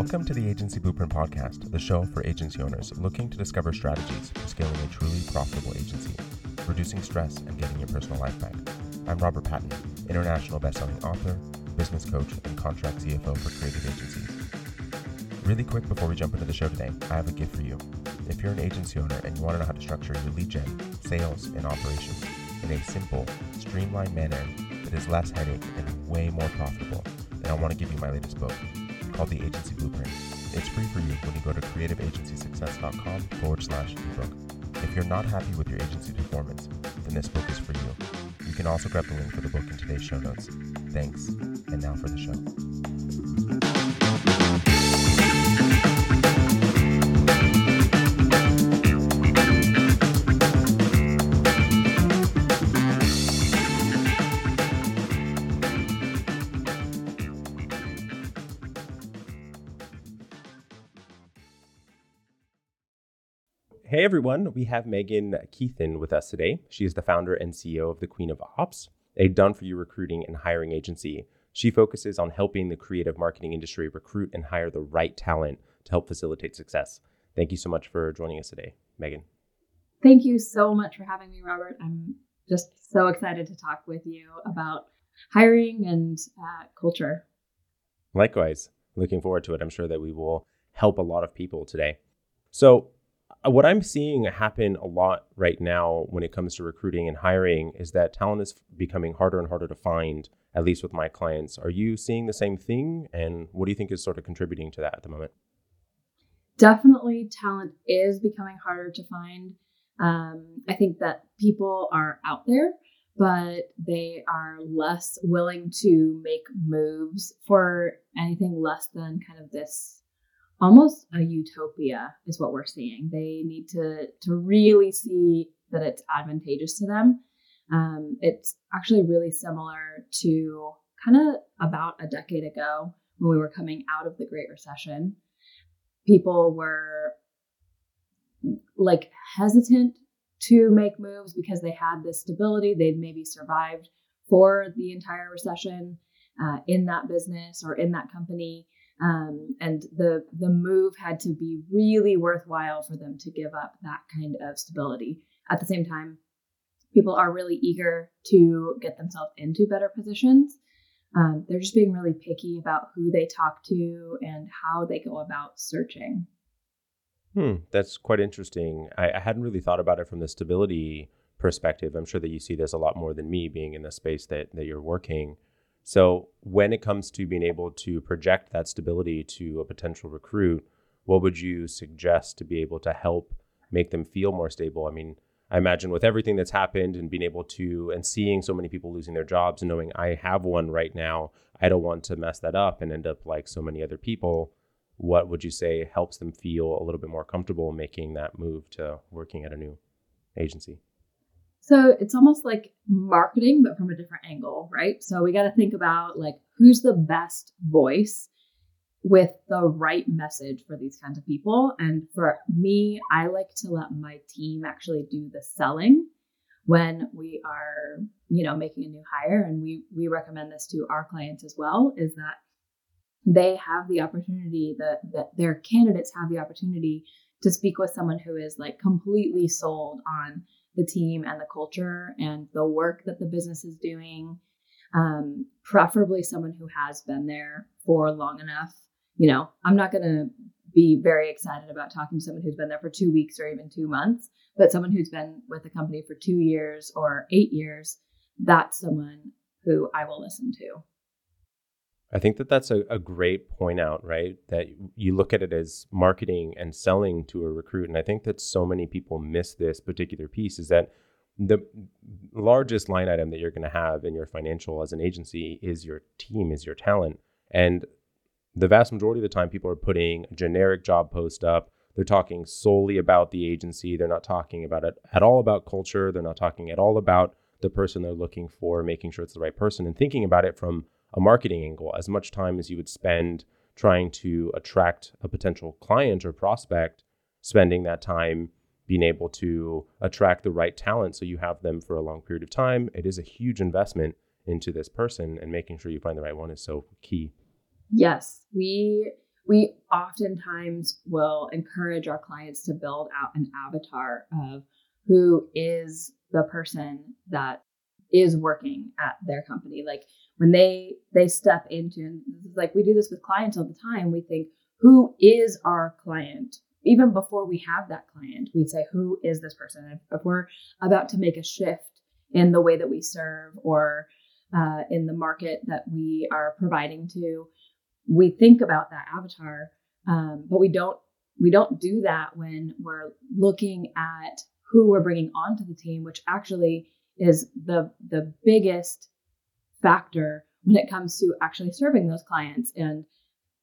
Welcome to the Agency Blueprint Podcast, the show for agency owners looking to discover strategies for scaling a truly profitable agency, reducing stress, and getting your personal life back. I'm Robert Patton, international bestselling author, business coach, and contract CFO for creative agencies. Really quick before we jump into the show today, I have a gift for you. If you're an agency owner and you want to know how to structure your lead gen, sales, and operations in a simple, streamlined manner that is less headache and way more profitable, then I want to give you my latest book called The Agency Blueprint. It's free for you when you go to creativeagencysuccess.com forward slash ebook. If you're not happy with your agency performance, then this book is for you. You can also grab the link for the book in today's show notes. Thanks. And now for the show. Hey everyone, we have Megan Kuethen with us today. She is the founder and CEO of the Queen of Ops, a done for you recruiting and hiring agency. She focuses on helping the creative marketing industry recruit and hire the right talent to help facilitate success. Thank you so much for joining us today, Megan. Thank you so much for having me, Robert. I'm just so excited to talk with you about hiring and uh, culture. Likewise, looking forward to it. I'm sure that we will help a lot of people today. So, what I'm seeing happen a lot right now when it comes to recruiting and hiring is that talent is becoming harder and harder to find, at least with my clients. Are you seeing the same thing? And what do you think is sort of contributing to that at the moment? Definitely, talent is becoming harder to find. Um, I think that people are out there, but they are less willing to make moves for anything less than kind of this almost a utopia is what we're seeing. They need to to really see that it's advantageous to them. Um, it's actually really similar to kind of about a decade ago when we were coming out of the Great Recession. People were like hesitant to make moves because they had this stability. They'd maybe survived for the entire recession uh, in that business or in that company. Um, and the the move had to be really worthwhile for them to give up that kind of stability. At the same time, people are really eager to get themselves into better positions. Um, they're just being really picky about who they talk to and how they go about searching. Hmm, that's quite interesting. I, I hadn't really thought about it from the stability perspective. I'm sure that you see this a lot more than me, being in the space that that you're working. So, when it comes to being able to project that stability to a potential recruit, what would you suggest to be able to help make them feel more stable? I mean, I imagine with everything that's happened and being able to and seeing so many people losing their jobs and knowing I have one right now, I don't want to mess that up and end up like so many other people. What would you say helps them feel a little bit more comfortable making that move to working at a new agency? So it's almost like marketing, but from a different angle, right? So we got to think about like who's the best voice with the right message for these kinds of people. And for me, I like to let my team actually do the selling when we are, you know, making a new hire. And we we recommend this to our clients as well, is that they have the opportunity that that their candidates have the opportunity to speak with someone who is like completely sold on the team and the culture and the work that the business is doing. Um, preferably someone who has been there for long enough. You know, I'm not going to be very excited about talking to someone who's been there for two weeks or even two months, but someone who's been with the company for two years or eight years, that's someone who I will listen to. I think that that's a, a great point out, right? That you look at it as marketing and selling to a recruit. And I think that so many people miss this particular piece is that the largest line item that you're going to have in your financial as an agency is your team, is your talent. And the vast majority of the time, people are putting a generic job post up. They're talking solely about the agency. They're not talking about it at all about culture. They're not talking at all about the person they're looking for, making sure it's the right person, and thinking about it from a marketing angle, as much time as you would spend trying to attract a potential client or prospect, spending that time being able to attract the right talent so you have them for a long period of time. It is a huge investment into this person and making sure you find the right one is so key. Yes, we we oftentimes will encourage our clients to build out an avatar of who is the person that is working at their company. Like when they they step into and like we do this with clients all the time we think who is our client? Even before we have that client we say who is this person? If, we're about to make a shift in the way that we serve or uh, in the market that we are providing to we think about that avatar um, but we don't we don't do that when we're looking at who we're bringing onto the team which actually is the the biggest factor when it comes to actually serving those clients and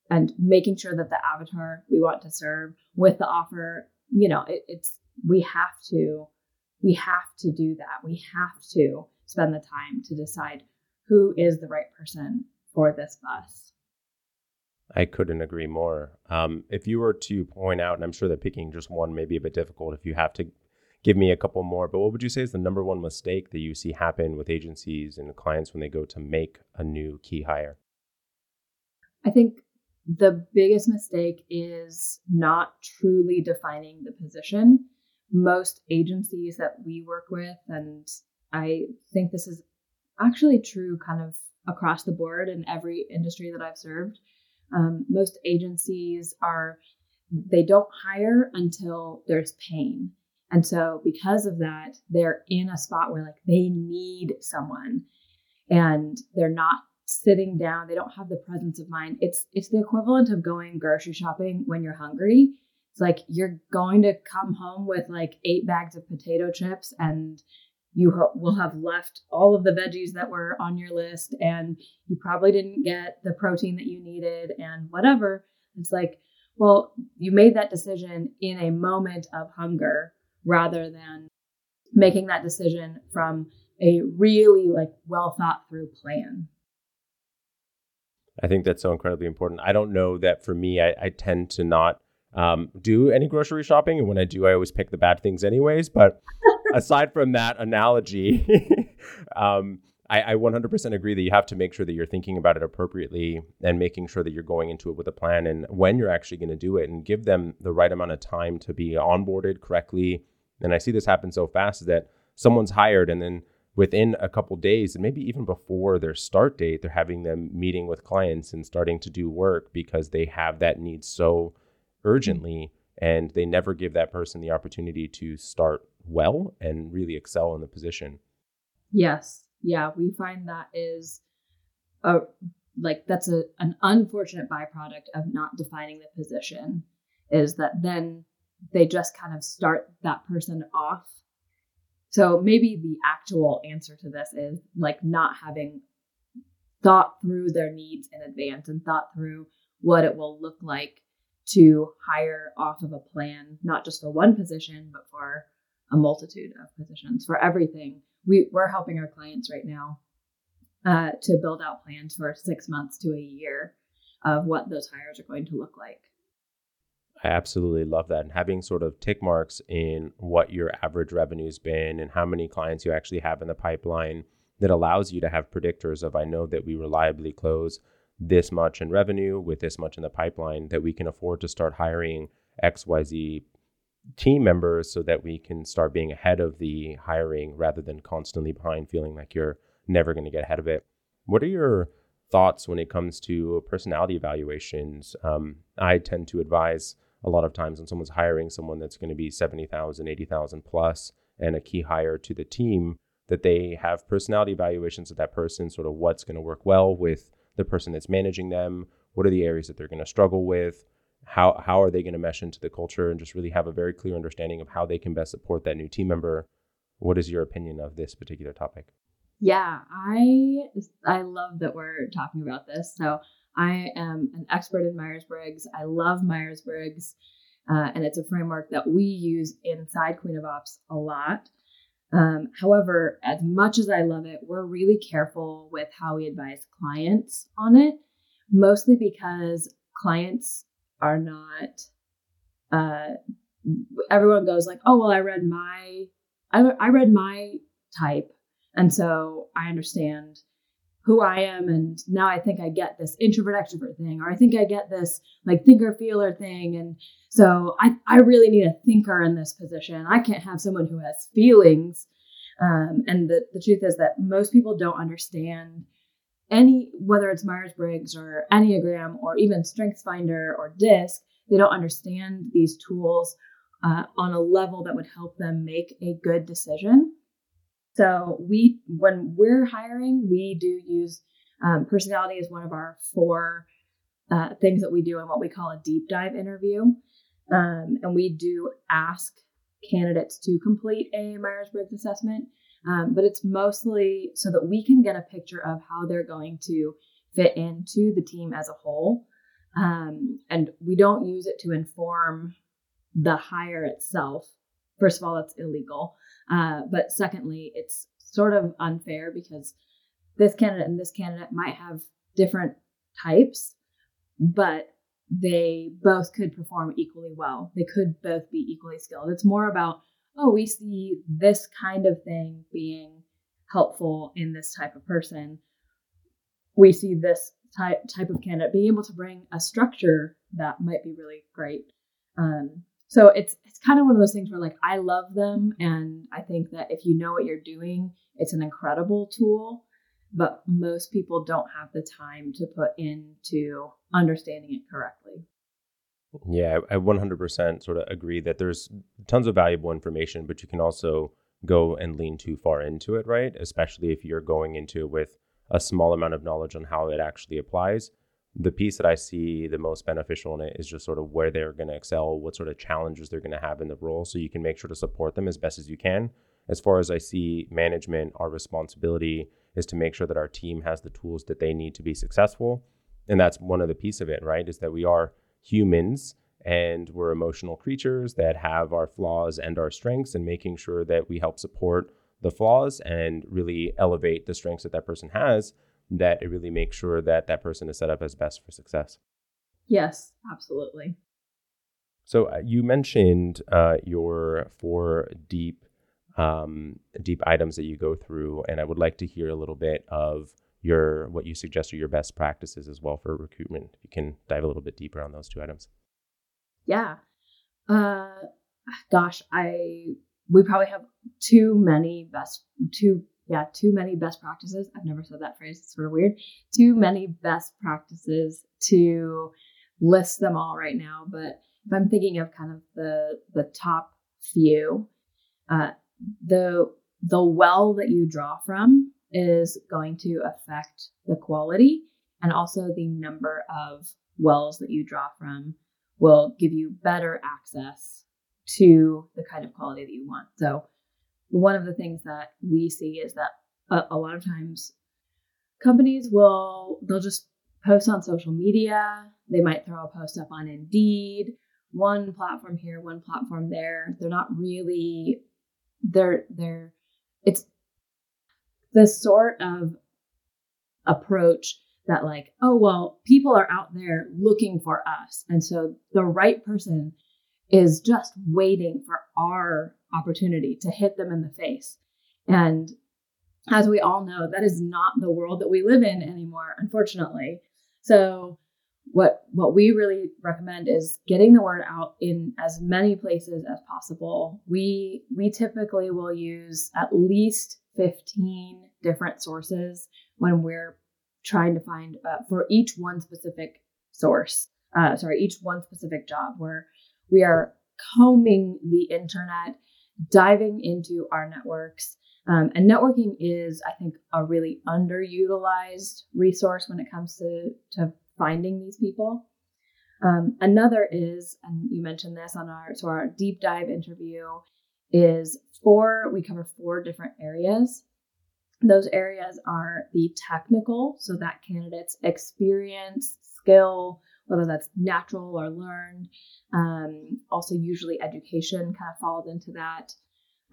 and making sure that the avatar we want to serve with the offer you know it, it's we have to we have to do that we have to spend the time to decide who is the right person for this bus I couldn't agree more. Um, if you were to point out, and I'm sure that picking just one may be a bit difficult if you have to give me a couple more, but what would you say is the number one mistake that you see happen with agencies and clients when they go to make a new key hire? I think the biggest mistake is not truly defining the position. Most agencies that we work with, and I think this is actually true kind of across the board in every industry that I've served, um, most agencies are, they don't hire until there's pain. And so, because of that, they're in a spot where like they need someone and they're not sitting down they don't have the presence of mind it's it's the equivalent of going grocery shopping when you're hungry it's like you're going to come home with like eight bags of potato chips and you ho- will have left all of the veggies that were on your list and you probably didn't get the protein that you needed and whatever. It's like, well, you made that decision in a moment of hunger rather than making that decision from a really like well thought through plan. I think that's so incredibly important. I don't know that for me, I, I tend to not um, do any grocery shopping. And when I do, I always pick the bad things anyways. But aside from that analogy, um, I, I 100% agree that you have to make sure that you're thinking about it appropriately and making sure that you're going into it with a plan and when you're actually going to do it and give them the right amount of time to be onboarded correctly. And I see this happen so fast is that someone's hired and then within a couple days and maybe even before their start date, they're having them meeting with clients and starting to do work because they have that need so urgently and they never give that person the opportunity to start well and really excel in the position. Yes. Yeah, we find that is a like that's a an unfortunate byproduct of not defining the position is that then they just kind of start that person off. So maybe the actual answer to this is like not having thought through their needs in advance and thought through what it will look like to hire off of a plan, not just for one position, but for a multitude of positions, for everything. We, we're helping our clients right now uh, to build out plans for six months to a year of what those hires are going to look like. I absolutely love that. And having sort of tick marks in what your average revenue's been and how many clients you actually have in the pipeline that allows you to have predictors of I know that we reliably close this much in revenue with this much in the pipeline that we can afford to start hiring XYZ team members so that we can start being ahead of the hiring rather than constantly behind feeling like you're never going to get ahead of it. What are your thoughts when it comes to personality evaluations? Um, I tend to advise a lot of times when someone's hiring someone that's going to be 70,000, 80,000 plus and a key hire to the team that they have personality evaluations of that person, sort of what's going to work well with the person that's managing them? What are the areas that they're going to struggle with? How, how are they going to mesh into the culture and just really have a very clear understanding of how they can best support that new team member? What is your opinion of this particular topic? Yeah, I I love that we're talking about this. So I am an expert in Myers Briggs. I love Myers Briggs, uh, and it's a framework that we use inside Queen of Ops a lot. Um, however, as much as I love it, we're really careful with how we advise clients on it, mostly because clients are not. Uh, everyone goes like, "Oh well, I read my, I, I read my type, and so I understand who I am, and now I think I get this introvert extrovert thing, or I think I get this like thinker feeler thing, and so I I really need a thinker in this position. I can't have someone who has feelings. Um, and the, the truth is that most people don't understand any whether it's myers-briggs or enneagram or even strengthsfinder or disc they don't understand these tools uh, on a level that would help them make a good decision so we when we're hiring we do use um, personality as one of our four uh, things that we do in what we call a deep dive interview um, and we do ask candidates to complete a myers-briggs assessment um, but it's mostly so that we can get a picture of how they're going to fit into the team as a whole. Um, and we don't use it to inform the hire itself. First of all, that's illegal. Uh, but secondly, it's sort of unfair because this candidate and this candidate might have different types, but they both could perform equally well. They could both be equally skilled. It's more about oh, we see this kind of thing being helpful in this type of person. We see this type type of candidate being able to bring a structure that might be really great. Um, so it's it's kind of one of those things where like I love them, and I think that if you know what you're doing, it's an incredible tool. But most people don't have the time to put into understanding it correctly. Yeah, I 100% sort of agree that there's tons of valuable information, but you can also go and lean too far into it, right? Especially if you're going into it with a small amount of knowledge on how it actually applies. The piece that I see the most beneficial in it is just sort of where they're going to excel, what sort of challenges they're going to have in the role, so you can make sure to support them as best as you can. As far as I see management, our responsibility is to make sure that our team has the tools that they need to be successful. And that's one of the piece of it, right? Is that we are humans and we're emotional creatures that have our flaws and our strengths and making sure that we help support the flaws and really elevate the strengths that that person has that it really makes sure that that person is set up as best for success yes absolutely so uh, you mentioned uh, your four deep um, deep items that you go through and i would like to hear a little bit of your what you suggest are your best practices as well for recruitment. If you can dive a little bit deeper on those two items. Yeah. Uh gosh, I we probably have too many best too yeah, too many best practices. I've never said that phrase. It's sort of weird. Too many best practices to list them all right now, but if I'm thinking of kind of the the top few, uh the the well that you draw from is going to affect the quality and also the number of wells that you draw from will give you better access to the kind of quality that you want. So, one of the things that we see is that a, a lot of times companies will they'll just post on social media. They might throw a post up on Indeed, one platform here, one platform there. They're not really they're they're it's the sort of approach that like oh well people are out there looking for us and so the right person is just waiting for our opportunity to hit them in the face. And as we all know that is not the world that we live in anymore unfortunately. So what what we really recommend is getting the word out in as many places as possible. We we typically will use at least 15 different sources when we're trying to find uh, for each one specific source, uh, sorry, each one specific job where we are combing the internet, diving into our networks. Um, and networking is, I think, a really underutilized resource when it comes to, to finding these people. Um, another is, and you mentioned this on our so our deep dive interview is four. We cover four different areas. Those areas are the technical, so that candidate's experience, skill, whether that's natural or learned. Um, also, usually education kind of falls into that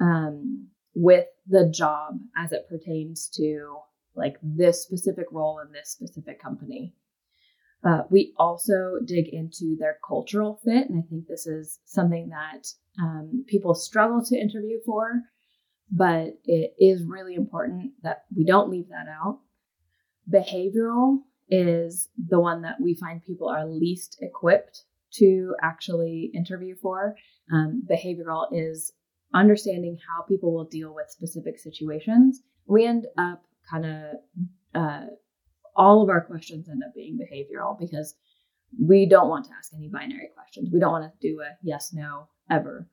um, with the job as it pertains to like this specific role in this specific company. Uh, we also dig into their cultural fit, and I think this is something that um, people struggle to interview for but it is really important that we don't leave that out. behavioral is the one that we find people are least equipped to actually interview for. Um, behavioral is understanding how people will deal with specific situations. We end up kind of, uh, all of our questions end up being behavioral because we don't want to ask any binary questions. We don't want to do a yes, no, ever.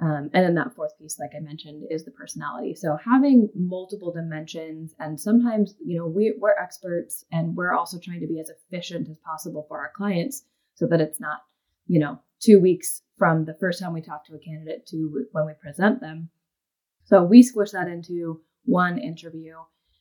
Um, and then that fourth piece, like I mentioned, is the personality. So having multiple dimensions, and sometimes, you know, we, we're experts and we're also trying to be as efficient as possible for our clients so that it's not, you know, two weeks from the first time we talk to a candidate to when we present them. So we squish that into one interview.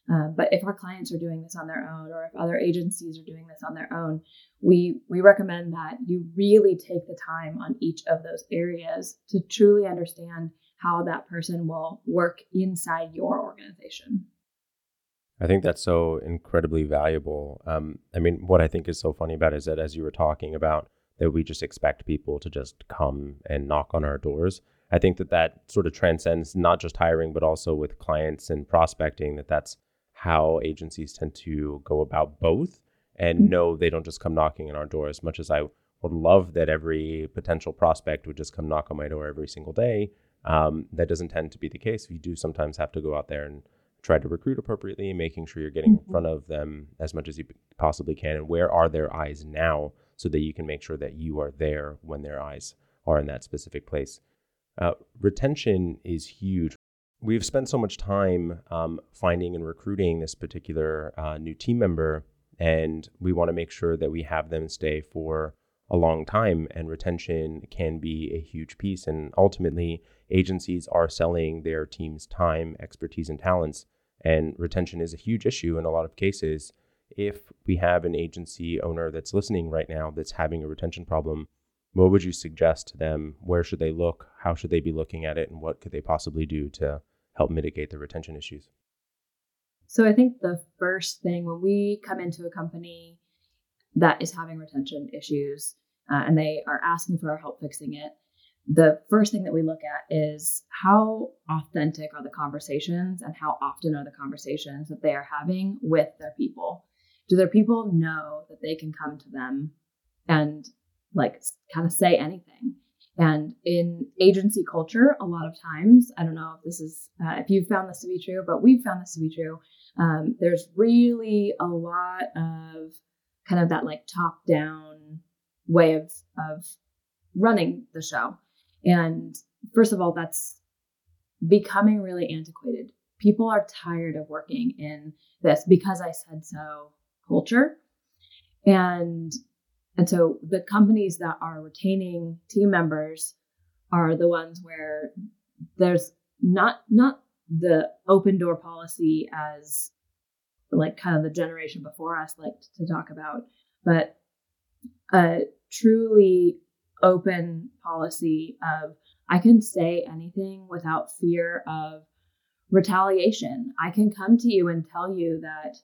Uh, but if our clients are doing this on their own, or if other agencies are doing this on their own, we we recommend that you really take the time on each of those areas to truly understand how that person will work inside your organization. I think that's so incredibly valuable. Um, I mean, what I think is so funny about it is that as you were talking about that we just expect people to just come and knock on our doors. I think that that sort of transcends not just hiring, but also with clients and prospecting, that that's how agencies tend to go about both and mm-hmm. no, they don't just come knocking on our door as much as I would love that every potential prospect would just come knock on my door every single day. Um, that doesn't tend to be the case. You do sometimes have to go out there and try to recruit appropriately, making sure you're getting mm-hmm. in front of them as much as you possibly can. And where are their eyes now so that you can make sure that you are there when their eyes are in that specific place. Uh, retention is huge. We've spent so much time um, finding and recruiting this particular uh, new team member, and we want to make sure that we have them stay for a long time. And retention can be a huge piece. And ultimately, agencies are selling their team's time, expertise, and talents. And retention is a huge issue in a lot of cases if we have an agency owner that's listening right now that's having a retention problem, what would you suggest to them? Where should they look? How should they be looking at it? And what could they possibly do to help mitigate the retention issues? So, I think the first thing when we come into a company that is having retention issues uh, and they are asking for our help fixing it, the first thing that we look at is how authentic are the conversations and how often are the conversations that they are having with their people do their people know that they can come to them and like kind of say anything and in agency culture a lot of times i don't know if this is uh, if you've found this to be true but we've found this to be true um, there's really a lot of kind of that like top down way of of running the show and first of all that's becoming really antiquated people are tired of working in this because i said so culture. And and so the companies that are retaining team members are the ones where there's not not the open door policy as like kind of the generation before us liked to talk about, but a truly open policy of I can say anything without fear of retaliation. I can come to you and tell you that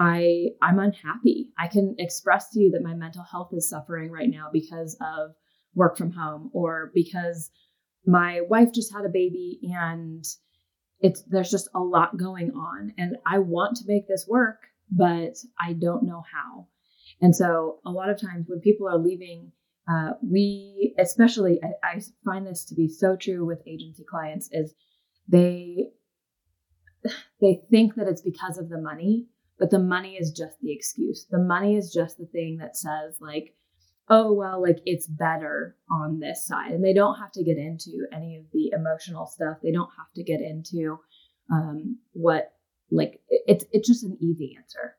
I I'm unhappy. I can express to you that my mental health is suffering right now because of work from home or because my wife just had a baby and it's there's just a lot going on and I want to make this work but I don't know how. And so a lot of times when people are leaving uh, we especially I, I find this to be so true with agency clients is they they think that it's because of the money but the money is just the excuse. The money is just the thing that says, like, oh, well, like it's better on this side. And they don't have to get into any of the emotional stuff. They don't have to get into um, what, like, it's, it's just an easy answer.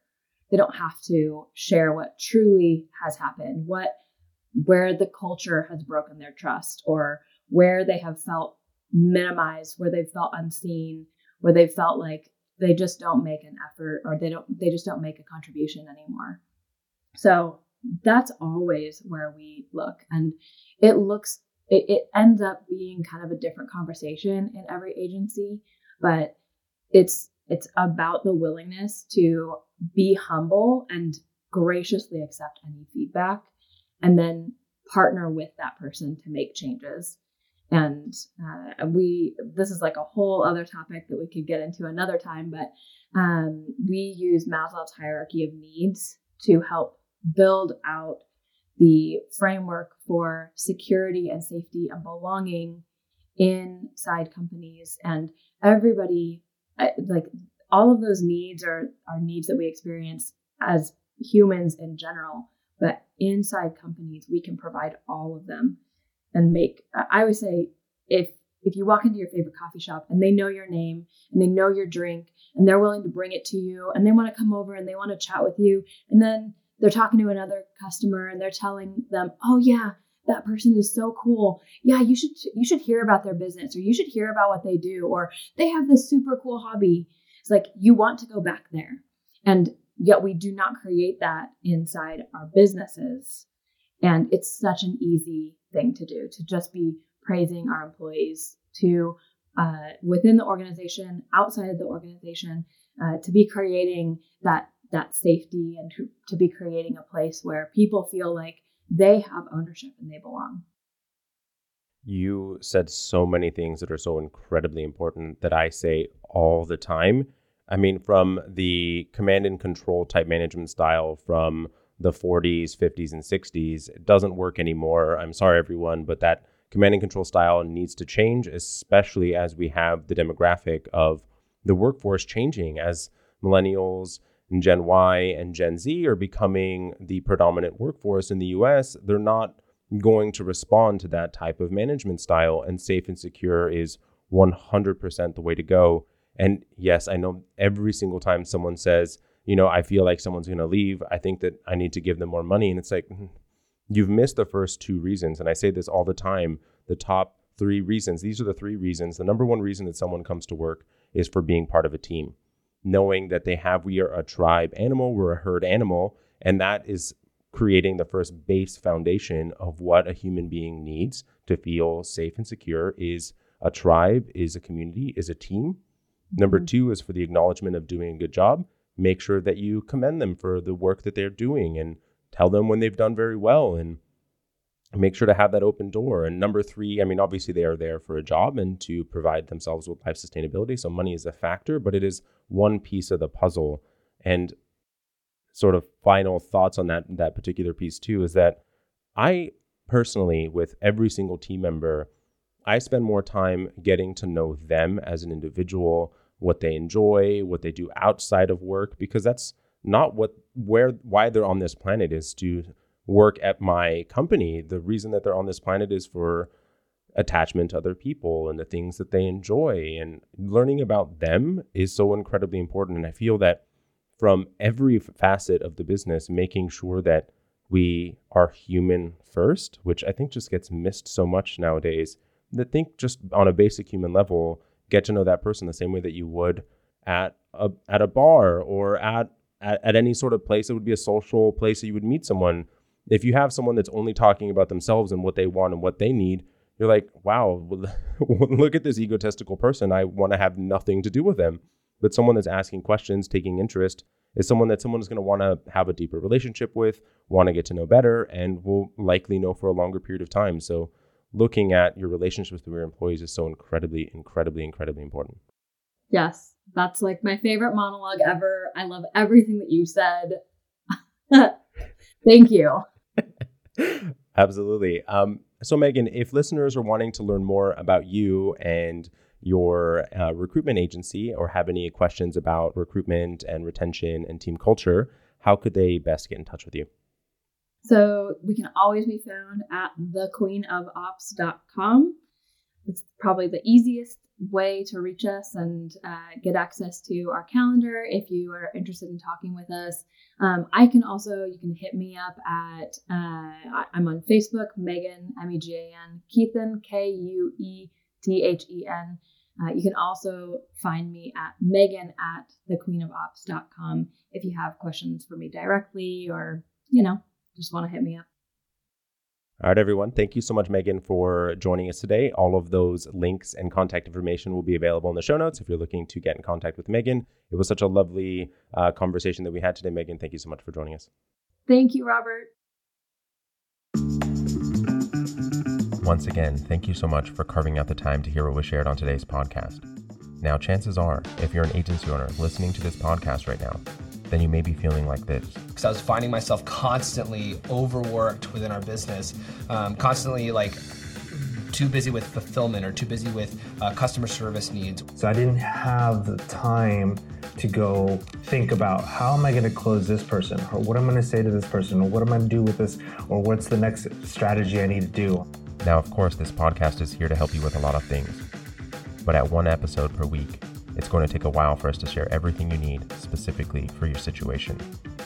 They don't have to share what truly has happened, what, where the culture has broken their trust, or where they have felt minimized, where they've felt unseen, where they've felt like they just don't make an effort or they don't they just don't make a contribution anymore. So that's always where we look and it looks it, it ends up being kind of a different conversation in every agency but it's it's about the willingness to be humble and graciously accept any feedback and then partner with that person to make changes and uh, we this is like a whole other topic that we could get into another time but um, we use maslow's hierarchy of needs to help build out the framework for security and safety and belonging inside companies. And everybody like all of those needs are are needs that we experience as humans in general but inside companies we can provide all of them and make i always say if if you walk into your favorite coffee shop and they know your name and they know your drink and they're willing to bring it to you and they want to come over and they want to chat with you and then they're talking to another customer and they're telling them oh yeah that person is so cool. Yeah you should you should hear about their business or you should hear about what they do or they have this super cool hobby. It's like you want to go back there. And yet we do not create that inside our businesses and it's such an easy thing to do to just be praising our employees to uh, within the organization, outside of the organization, uh, to be creating that that safety and to, to be creating a place where people feel like they have ownership and they belong. You said so many things that are so incredibly important that I say all the time. I mean, from the command and control type management style from the 40s, 50s, and 60s, it doesn't work anymore. I'm sorry, everyone, but that command and control style needs to change, especially as we have the demographic of the workforce changing as millennials and Gen Y and Gen Z are becoming the predominant workforce in the US. They're not going to respond to that type of management style, and safe and secure is 100% the way to go. And yes, I know every single time someone says, you know, I feel like someone's going to leave, I think that I need to give them more money. And it's like, hmm, you've missed the first two reasons. And I say this all the time the top three reasons. These are the three reasons. The number one reason that someone comes to work is for being part of a team, knowing that they have, we are a tribe animal, we're a herd animal. And that is creating the first base foundation of what a human being needs to feel safe and secure is a tribe, is a community, is a team. Number mm-hmm. two is for the acknowledgement of doing a good job. Make sure that you commend them for the work that they're doing and tell them when they've done very well and make sure to have that open door. And number three, I mean, obviously they are there for a job and to provide themselves with life sustainability. So money is a factor, but it is one piece of the puzzle. And sort of final thoughts on that that particular piece too is that I personally, with every single team member, I spend more time getting to know them as an individual, what they enjoy, what they do outside of work, because that's not what where why they're on this planet is to work at my company. The reason that they're on this planet is for attachment to other people and the things that they enjoy and learning about them is so incredibly important and I feel that from every facet of the business making sure that we are human first, which I think just gets missed so much nowadays. That think just on a basic human level, get to know that person the same way that you would at a at a bar or at at, at any sort of place. It would be a social place that you would meet someone. If you have someone that's only talking about themselves and what they want and what they need, you're like, wow, look at this egotistical person. I want to have nothing to do with them. But someone that's asking questions, taking interest, is someone that someone is going to want to have a deeper relationship with, want to get to know better, and will likely know for a longer period of time. So, looking at your relationships with your employees is so incredibly, incredibly, incredibly important. Yes, that's like my favorite monologue ever. I love everything that you said. Thank you. Absolutely. Um, so, Megan, if listeners are wanting to learn more about you and your uh, recruitment agency or have any questions about recruitment and retention and team culture, how could they best get in touch with you? So, we can always be found at thequeenofops.com. It's probably the easiest way to reach us and uh, get access to our calendar if you are interested in talking with us. Um, I can also, you can hit me up at, uh, I'm on Facebook, Megan, M E G A N, Kuethen, K U E T H E N. Uh, you can also find me at megan at thequeenofops.com if you have questions for me directly or, you know, just want to hit me up. All right, everyone. Thank you so much, Megan, for joining us today. All of those links and contact information will be available in the show notes if you're looking to get in contact with Megan. It was such a lovely uh, conversation that we had today, Megan. Thank you so much for joining us. Thank you, Robert. Once again, thank you so much for carving out the time to hear what was shared on today's podcast. Now, chances are, if you're an agency owner listening to this podcast right now, then you may be feeling like this. Because I was finding myself constantly overworked within our business, um, constantly like too busy with fulfillment or too busy with uh, customer service needs. So I didn't have the time to go think about how am I going to close this person, or what am I'm going to say to this person, or what am I going to do with this, or what's the next strategy I need to do. Now, of course, this podcast is here to help you with a lot of things, but at one episode per week, it's going to take a while for us to share everything you need specifically for your situation.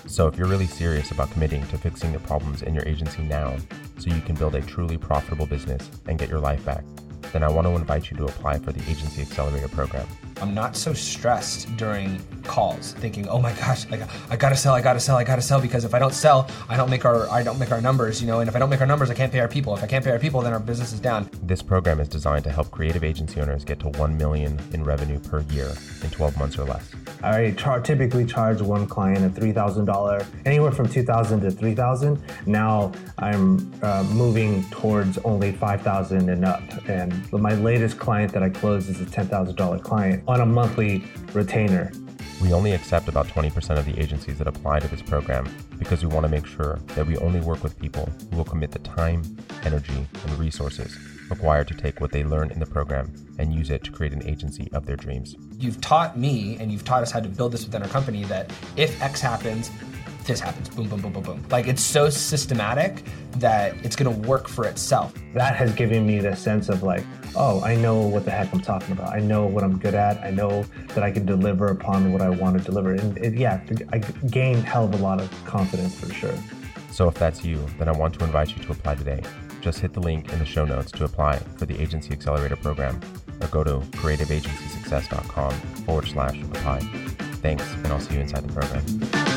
So, if you're really serious about committing to fixing the problems in your agency now so you can build a truly profitable business and get your life back, then I want to invite you to apply for the Agency Accelerator program. I'm not so stressed during calls, thinking, "Oh my gosh, I, got, I gotta sell, I gotta sell, I gotta sell," because if I don't sell, I don't make our I don't make our numbers, you know, and if I don't make our numbers, I can't pay our people. If I can't pay our people, then our business is down. This program is designed to help creative agency owners get to 1 million in revenue per year in 12 months or less. I char- typically charge one client a three thousand dollar, anywhere from two thousand to three thousand. Now I'm uh, moving towards only five thousand and up, and my latest client that I closed is a ten thousand dollar client on a monthly retainer. We only accept about 20% of the agencies that apply to this program because we want to make sure that we only work with people who will commit the time, energy, and resources required to take what they learn in the program and use it to create an agency of their dreams. You've taught me and you've taught us how to build this within our company that if X happens, this happens. Boom, boom, boom, boom, boom. Like it's so systematic that it's gonna work for itself. That has given me the sense of like, oh, I know what the heck I'm talking about. I know what I'm good at. I know that I can deliver upon what I want to deliver. And it, yeah, I gain hell of a lot of confidence for sure. So if that's you, then I want to invite you to apply today. Just hit the link in the show notes to apply for the Agency Accelerator program or go to creativeagencysuccess.com forward slash apply. Thanks, and I'll see you inside the program.